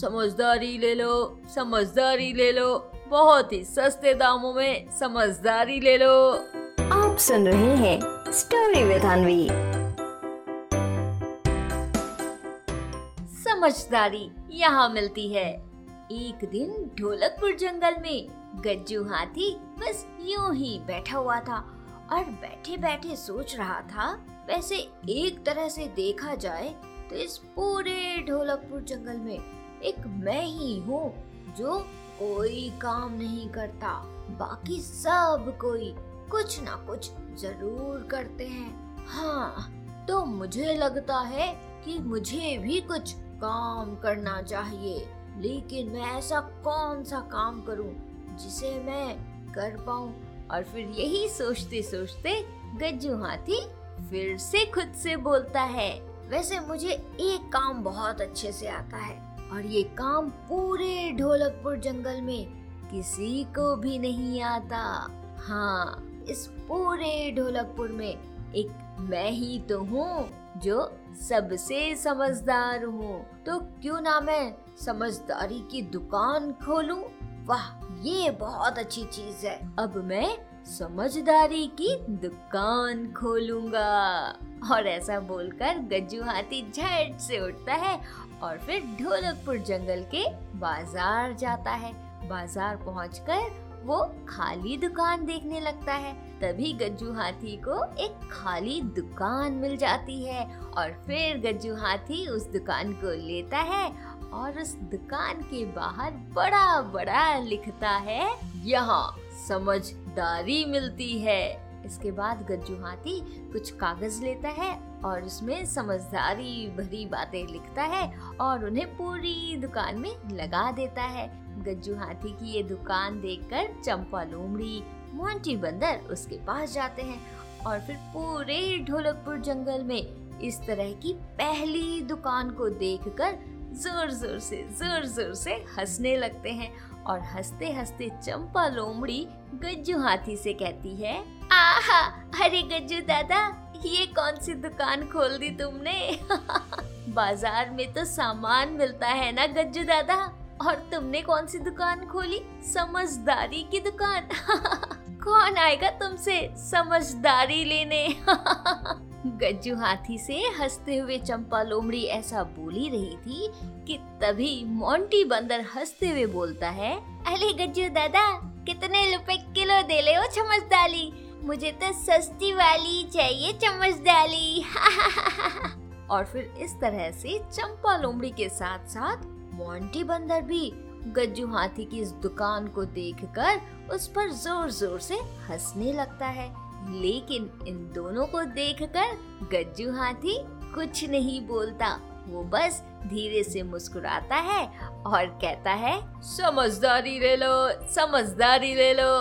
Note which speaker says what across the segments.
Speaker 1: समझदारी ले लो समझदारी ले लो। बहुत ही सस्ते दामों में समझदारी ले लो।
Speaker 2: आप सुन रहे हैं स्टोरी विद अनवी
Speaker 1: समझदारी यहाँ मिलती है। एक दिन ढोलकपुर जंगल में गज्जू हाथी बस यूँ ही बैठा हुआ था और बैठे बैठे सोच रहा था वैसे एक तरह से देखा जाए तो इस पूरे ढोलकपुर जंगल में एक मैं ही हूँ जो कोई काम नहीं करता। बाकी सब कोई कुछ ना कुछ ज़रूर करते हैं। हाँ तो मुझे लगता है कि मुझे भी कुछ काम करना चाहिए। लेकिन मैं ऐसा कौन सा काम करूँ जिसे मैं कर पाऊँ? और फिर यही सोचते सोचते गज्जू हाथी फिर से खुद से बोलता है, वैसे मुझे एक काम बहुत अच्छे से आता है। और ये काम पूरे ढोलकपुर जंगल में किसी को भी नहीं आता। हाँ इस पूरे ढोलकपुर में एक मैं ही तो हूँ, जो सबसे समझदार हूँ। तो क्यों ना मैं समझदारी की दुकान खोलूं? वाह, ये बहुत अच्छी चीज़ है। अब मैं समझदारी की दुकान खोलूँगा। और ऐसा बोलकर गज्जू हाथी झट से उठता है और फिर ढोलकपुर जंगल के बाज़ार जाता है। बाज़ार पहुंचकर वो खाली दुकान देखने लगता है। तभी गज्जू हाथी को एक खाली दुकान मिल जाती है और फिर गज्जू हाथी उस दुकान को लेता है और उस दुकान के बाहर बड़ा बड़ा लिखता है, यहाँ समझदारी मिलती है। इसके बाद गज्जू हाथी कुछ कागज़ लेता है और उसमें समझदारी भरी बातें लिखता है और उन्हें पूरी दुकान में लगा देता है। गज्जू हाथी की ये दुकान देखकर चंपा लोमड़ी, मोंटी बंदर उसके पास जाते हैं और फिर पूरे ढोलकपुर जंगल में इस तरह की पहली दुकान को देखकर ज़ोर ज़ोर से, ज़ोर ज़ोर से हंसने लगते हैं और हँसते हँसते चंपा लोमड़ी गज्जू हाथी से कहती है आहा, अरे गज्जू दादा, ये कौन सी दुकान खोल दी तुमने? बाज़ार में तो सामान मिलता है ना गज्जू दादा? और तुमने कौन सी दुकान खोली? समझदारी की दुकान। कौन आएगा तुमसे समझदारी लेने? गज्जू हाथी से हँसते हुए चंपा लोमड़ी ऐसा बोली रही थी कि तभी मोंटी बंदर हँसते हुए बोलता है, अरे गज्जू दादा, कितने रुपए किलो दे ले हो दाली मुझे तो सस्ती वाली चाहिए चम्मच दाली। और फिर इस तरह से चंपा लोमड़ी के साथ साथ मोंटी बंदर भी गज्जू हाथी की इस दुकान को देखकर उस पर ज़ोर ज़ोर से हंसने लगता है। लेकिन इन दोनों को देखकर गज्जू हाथी कुछ नहीं बोलता। वो बस धीरे से मुस्कुराता है और कहता है, समझदारी ले लो, समझदारी ले लो।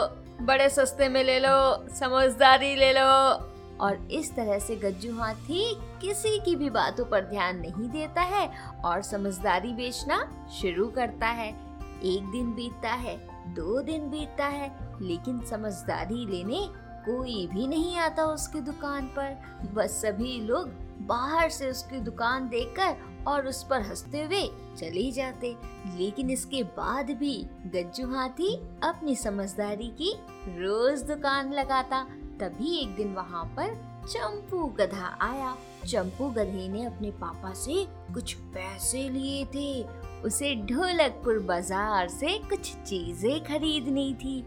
Speaker 1: बड़े सस्ते में ले लो, समझदारी ले लो। और इस तरह से गज्जू हाथी किसी की भी बातों पर ध्यान नहीं देता है और समझदारी बेचना शुरू करता है। एक दिन बीतता है, दो दिन बीतता है, लेकिन समझदारी लेने कोई भी नहीं आता उसकी दुकान पर। बस सभी लोग बाहर से उसकी दुकान देखकर और उस पर हँसते हुए चले जाते। लेकिन इसके बाद भी गज्जू हाथी अपनी समझदारी की रोज दुकान लगाता। तभी एक दिन वहाँ पर चंपू गधा आया। चंपू गधे ने अपने पापा से कुछ पैसे लिए थे। उसे ढोलकपुर बाज़ार से कुछ चीज़ें खरीदनी थी।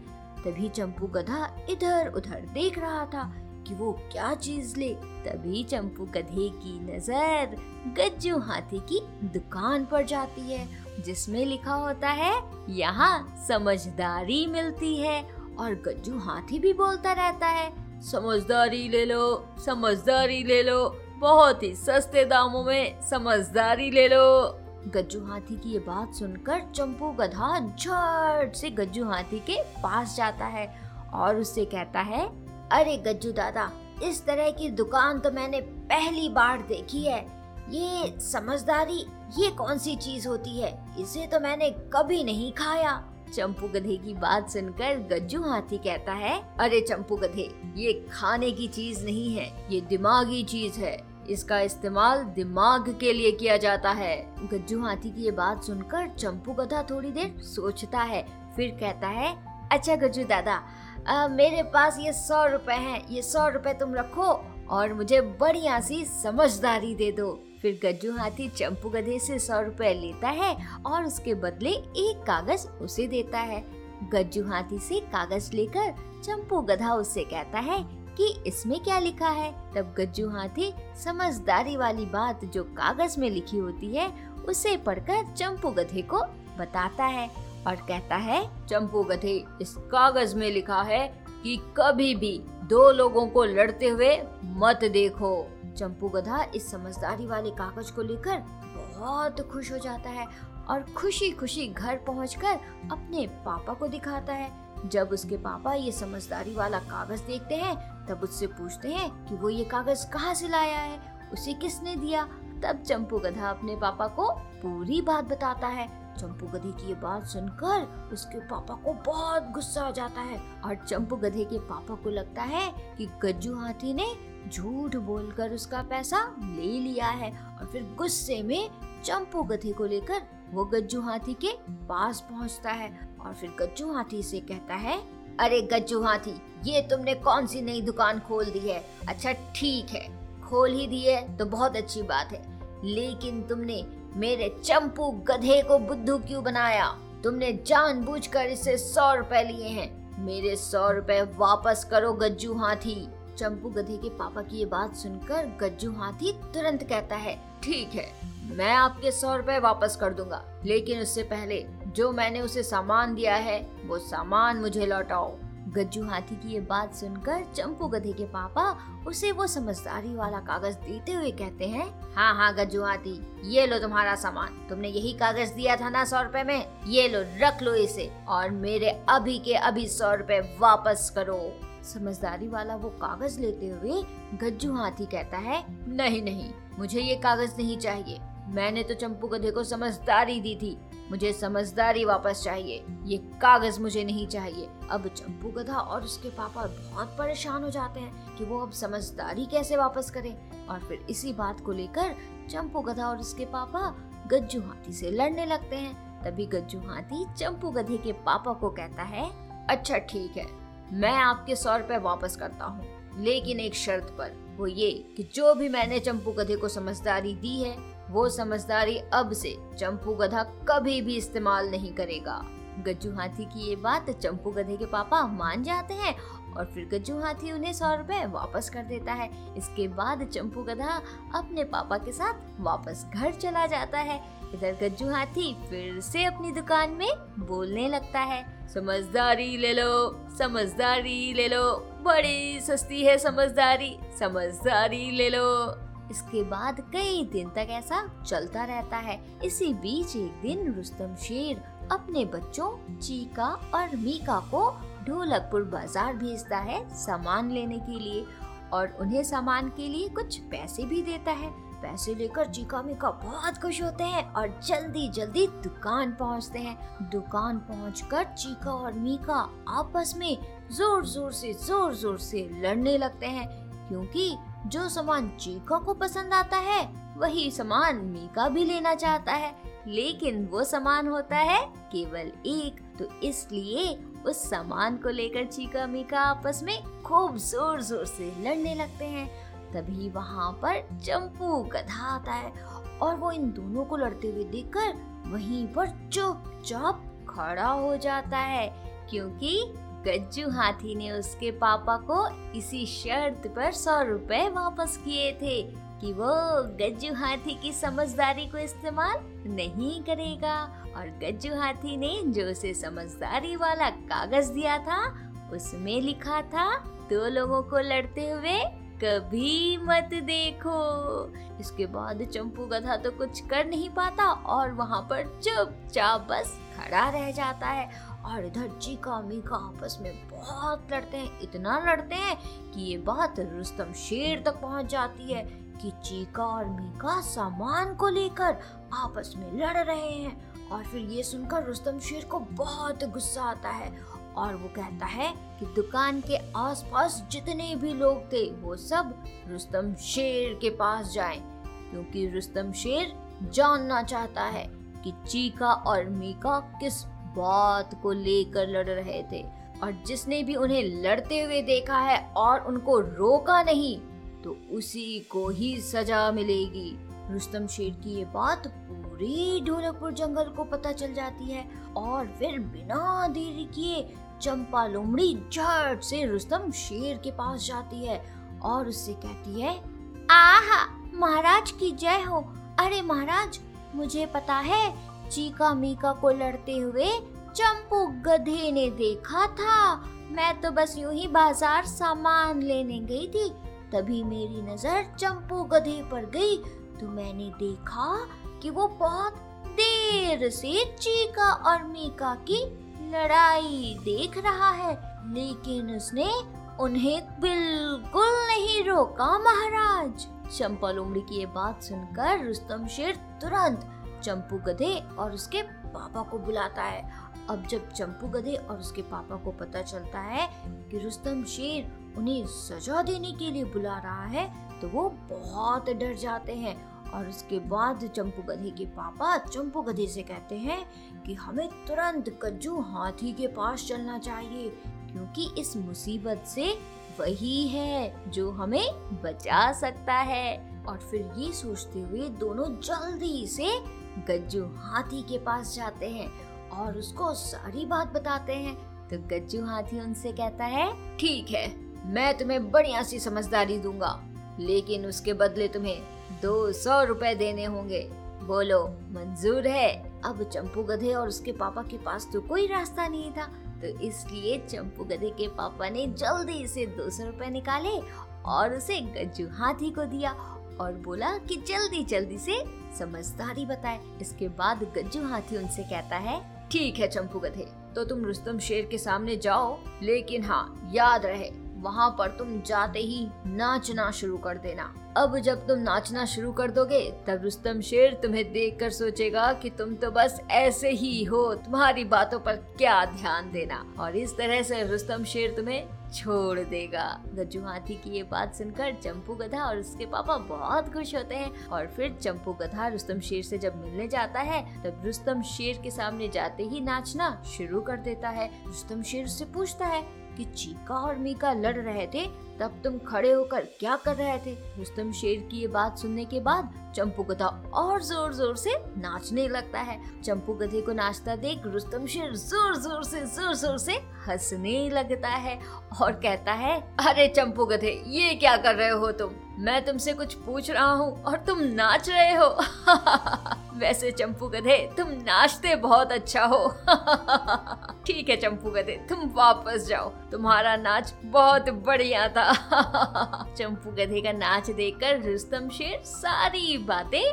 Speaker 1: तभी चंपू गधा इधर उधर देख रहा था। कि वो क्या चीज़ ले, तभी चंपू गधे की नज़र गज्जू हाथी की दुकान पर जाती है, जिसमें लिखा होता है, यहाँ समझदारी मिलती है। और गज्जू हाथी भी बोलता रहता है, समझदारी ले लो, समझदारी ले लो, बहुत ही सस्ते दामों में समझदारी ले लो। गज्जू हाथी की ये बात सुनकर चंपू गधा झट से गज्जू हाथी के पास जाता है और उससे कहता है अरे गज्जू दादा, इस तरह की दुकान तो मैंने पहली बार देखी है। ये समझदारी, ये कौन सी चीज़ होती है? इसे तो मैंने कभी नहीं खाया। चंपू गधे की बात सुनकर गज्जू हाथी कहता है, अरे चंपू गधे, ये खाने की चीज़ नहीं है, ये दिमागी चीज़ है। इसका इस्तेमाल दिमाग के लिए किया जाता है। गज्जू हाथी की ये बात सुनकर चंपू गधा थोड़ी देर सोचता है, फिर कहता है अच्छा गज्जू दादा आ, मेरे पास ये सौ रुपए हैं। ये सौ रुपए तुम रखो और मुझे बढ़िया सी समझदारी दे दो। फिर गज्जू हाथी चंपू गधे से सौ रुपए लेता है और उसके बदले एक कागज़ उसे देता है। गज्जू हाथी से कागज़ लेकर चंपू गधा उससे कहता है कि इसमें क्या लिखा है? तब गज्जू हाथी समझदारी वाली बात जो कागज़ में लिखी होती है उसे पढ़कर चंपू गधे को बताता है। और कहता है, चंपू गधे, इस कागज़ में लिखा है कि कभी भी दो लोगों को लड़ते हुए मत देखो। चंपू गधा इस समझदारी वाले कागज़ को लेकर बहुत खुश हो जाता है और खुशी खुशी घर पहुंचकर अपने पापा को दिखाता है। जब उसके पापा ये समझदारी वाला कागज़ देखते हैं, तब उससे पूछते हैं कि वो ये कागज़ कहाँ से लाया है, उसे किसने दिया? तब चंपू गधा अपने पापा को पूरी बात बताता है। चंपू गधे की ये बात सुनकर उसके पापा को बहुत गुस्सा आ जाता है और चंपू गधे के पापा को लगता है कि गज्जू हाथी ने झूठ बोलकर उसका पैसा ले लिया है और फिर गुस्से में चंपू गधे को लेकर वो गज्जू हाथी के पास पहुँचता है और फिर गज्जू हाथी से कहता है, अरे गज्जू हाथी, ये तुमने कौन सी नई दुकान खोल दी है? अच्छा ठीक है, खोल ही दी है तो बहुत अच्छी बात है, लेकिन तुमने मेरे चंपू गधे को बुद्धू क्यों बनाया? तुमने जानबूझकर इससे सौ रुपए लिए हैं। मेरे सौ रुपए वापस करो, गज्जू हाथी। चंपू गधे के पापा की ये बात सुनकर गज्जू हाथी तुरंत कहता है, ठीक है, मैं आपके सौ रुपए वापस कर दूँगा। लेकिन उससे पहले, जो मैंने उसे सामान दिया है, वो सामान मुझे लौटाओ। गज्जू हाथी की ये बात सुनकर चंपू गधे के पापा उसे वो समझदारी वाला कागज़ देते हुए कहते हैं हाँ हाँ गज्जू हाथी, ये लो तुम्हारा सामान। तुमने यही कागज़ दिया था ना सौ रुपए में? ये लो, रख लो इसे और मेरे अभी के अभी सौ रुपए वापस करो। समझदारी वाला वो कागज़ लेते हुए गज्जू हाथी कहता है, नहीं नहीं, मुझे ये कागज़ नहीं चाहिए। मैंने तो चंपू गधे को समझदारी दी थी। मुझे समझदारी वापस चाहिए। ये कागज़ मुझे नहीं चाहिए। अब चंपू गधा और उसके पापा बहुत परेशान हो जाते हैं कि वो अब समझदारी कैसे वापस करें। और फिर इसी बात को लेकर चंपू गधा और उसके पापा गज्जू हाथी से लड़ने लगते हैं। तभी गज्जू हाथी चंपू गधे के पापा को कहता है अच्छा ठीक है, मैं आपके सौ रुपए वापस करता हूँ। लेकिन एक शर्त पर, वो ये कि जो भी मैंने चंपू गधे को समझदारी दी है वो समझदारी अब से चंपू गधा कभी भी इस्तेमाल नहीं करेगा। गज्जू हाथी की ये बात चंपू गधे के पापा मान जाते हैं और फिर गज्जू हाथी उन्हें सौ रुपए वापस कर देता है। इसके बाद चंपू गधा अपने पापा के साथ वापस घर चला जाता है। इधर गज्जू हाथी फिर से अपनी दुकान में बोलने लगता है, समझदारी ले लो, समझदारी ले लो, बड़ी सस्ती है समझदारी समझदारी ले लो। इसके बाद कई दिन तक ऐसा चलता रहता है। इसी बीच एक दिन रुस्तम शेर अपने बच्चों चीका और मीका को ढोलकपुर बाज़ार भेजता है सामान लेने के लिए और उन्हें सामान के लिए कुछ पैसे भी देता है। पैसे लेकर चीका मीका बहुत खुश होते हैं और जल्दी जल्दी दुकान पहुँचते हैं। दुकान पहुंचकर चीका और मीका आपस में ज़ोर ज़ोर से ज़ोर ज़ोर से लड़ने लगते हैं क्योंकि जो सामान चीका को पसंद आता है, वही सामान मीका भी लेना चाहता है। लेकिन वो सामान होता है केवल एक तो इसलिए उस सामान को लेकर चीका मीका आपस में खूब ज़ोर ज़ोर से लड़ने लगते हैं। तभी वहाँ पर चंपू गधा आता है और वो इन दोनों को लड़ते हुए देखकर वहीं पर चुपचाप खड़ा हो जाता है, क्योंकि गज्जू हाथी ने उसके पापा को इसी शर्त पर सौ रुपए वापस किए थे कि वो गज्जू हाथी की समझदारी को इस्तेमाल नहीं करेगा। और गज्जू हाथी ने जो उसे समझदारी वाला कागज़ दिया था, उसमें लिखा था, दो लोगों को लड़ते हुए कभी मत देखो। इसके बाद चंपू गधा तो कुछ कर नहीं पाता और वहाँ पर चुपचाप बस खड़ा रह जाता है और इधर चीका मीका आपस में बहुत लड़ते हैं, इतना लड़ते हैं कि ये बात रुस्तम शेर तक पहुँच जाती है कि चीका और मीका सामान को लेकर आपस में लड़ रहे हैं और फिर ये सुनकर रुस्तम शेर को बहुत गुस्सा आता है और वो कहता है कि दुकान के आसपास जितने भी लोग थे, वो सब रुस्तम शेर के पास जाएँ, क्योंकि रुस्तम शेर जानना चाहता है कि चीका और मीका किस बात को लेकर लड़ रहे थे। और जिसने भी उन्हें लड़ते हुए देखा है और उनको रोका नहीं तो उसी को ही सजा मिलेगी। रुस्तम शेर की ये बात पूरी ढोलकपुर जंगल को पता चल जाती है और फिर बिना देरी किए चंपा लोमड़ी झट से रुस्तम शेर के पास जाती है और उससे कहती है, आहा, महाराज की जय हो। अरे महाराज, मुझे पता है चीका मीका को लड़ते हुए चंपू गधे ने देखा था। मैं तो बस यूँ ही बाज़ार सामान लेने गई थी। तभी मेरी नज़र चंपू गधे पर गई तो मैंने देखा कि वो बहुत देर से चीका और मीका की लड़ाई देख रहा है, लेकिन उसने उन्हें बिल्कुल नहीं रोका महाराज। चंपा लोमड़ी की ये बात सुनकर रुस्तम शेर तुरंत चंपू गधे और उसके पापा को बुलाता है। अब जब चंपू गधे और उसके पापा को पता चलता है कि रुस्तम शेर उन्हें सजा देने के लिए बुला रहा है तो वो बहुत डर जाते हैं और उसके बाद चंपू गधे के पापा चंपू गधे से कहते हैं कि हमें तुरंत कज्जू हाथी के पास चलना चाहिए, क्योंकि इस मुसीबत से वही है जो हमें बचा सकता है। और फिर ये सोचते हुए दोनों जल्दी से गज्जू हाथी के पास जाते हैं और उसको सारी बात बताते हैं। तो गज्जू हाथी उनसे कहता है, ठीक है, मैं तुम्हें बढ़िया सी समझदारी दूँगा, लेकिन उसके बदले तुम्हें दो सौ रुपए देने होंगे। बोलो, मंजूर है। अब चंपू गधे और उसके पापा के पास तो कोई रास्ता नहीं था तो इसलिए चंपू गधे के पापा ने जल्दी से दो सौ रुपए निकाले और उसे गज्जू हाथी को दिया और बोला कि जल्दी जल्दी से समझदारी बताए। इसके बाद गज्जू हाथी उनसे कहता है, ठीक है चंपू गधे तो तुम रुस्तम शेर के सामने जाओ, लेकिन हाँ याद रहे वहाँ पर तुम जाते ही नाचना शुरू कर देना। अब जब तुम नाचना शुरू कर दोगे, तब रुस्तम शेर तुम्हें देखकर सोचेगा कि तुम तो बस ऐसे ही हो, तुम्हारी बातों पर क्या ध्यान देना। और इस तरह से रुस्तम शेर तुम्हें छोड़ देगा। गज्जू हाथी की ये बात सुनकर चंपू गधा और उसके पापा बहुत खुश होते हैं। और फिर चंपू गधा रुस्तम शेर से जब मिलने जाता है, तब रुस्तम शेर के सामने जाते ही नाचना शुरू कर देता है। रुस्तम शेर उससे पूछता है कि चीका और मीका लड़ रहे थे, तब तुम खड़े होकर क्या कर रहे थे? रुस्तम शेर की ये बात सुनने के बाद चंपू गधा और ज़ोर ज़ोर से नाचने लगता है। चंपू गधे को नाचता देख रुस्तम शेर ज़ोर ज़ोर से ज़ोर ज़ोर से हंसने लगता है और कहता है, अरे चंपू गधे ये क्या कर रहे हो तुम? मैं तुमसे कुछ पूछ रहा हूँ और तुम नाच रहे हो। वैसे चंपू गधे, तुम नाचते बहुत अच्छा हो। ठीक है चंपू गधे, तुम वापस जाओ। तुम्हारा नाच बहुत बढ़िया था। चंपू गधे का नाच देखकर रुस्तम शेर सारी बातें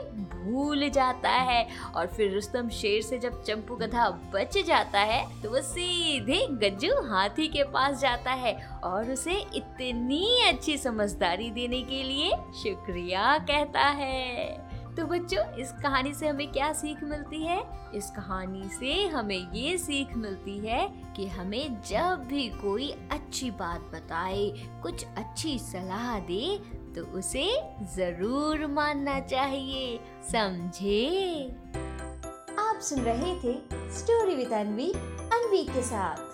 Speaker 1: भूल जाता है और फिर रुस्तम शेर से जब चंपू गधा बच जाता है तो वो सीधे गज्जू हाथी के पास जाता है और उसे इतनी अच्छी समझदारी देने के लिए शुक्रिया कहता है। तो बच्चों, इस कहानी से हमें क्या सीख मिलती है? इस कहानी से हमें ये सीख मिलती है कि हमें जब भी कोई अच्छी बात बताए, कुछ अच्छी सलाह दे तो उसे ज़रूर मानना चाहिए। समझे?
Speaker 2: आप सुन रहे थे स्टोरी विद अनवी अनवी के साथ।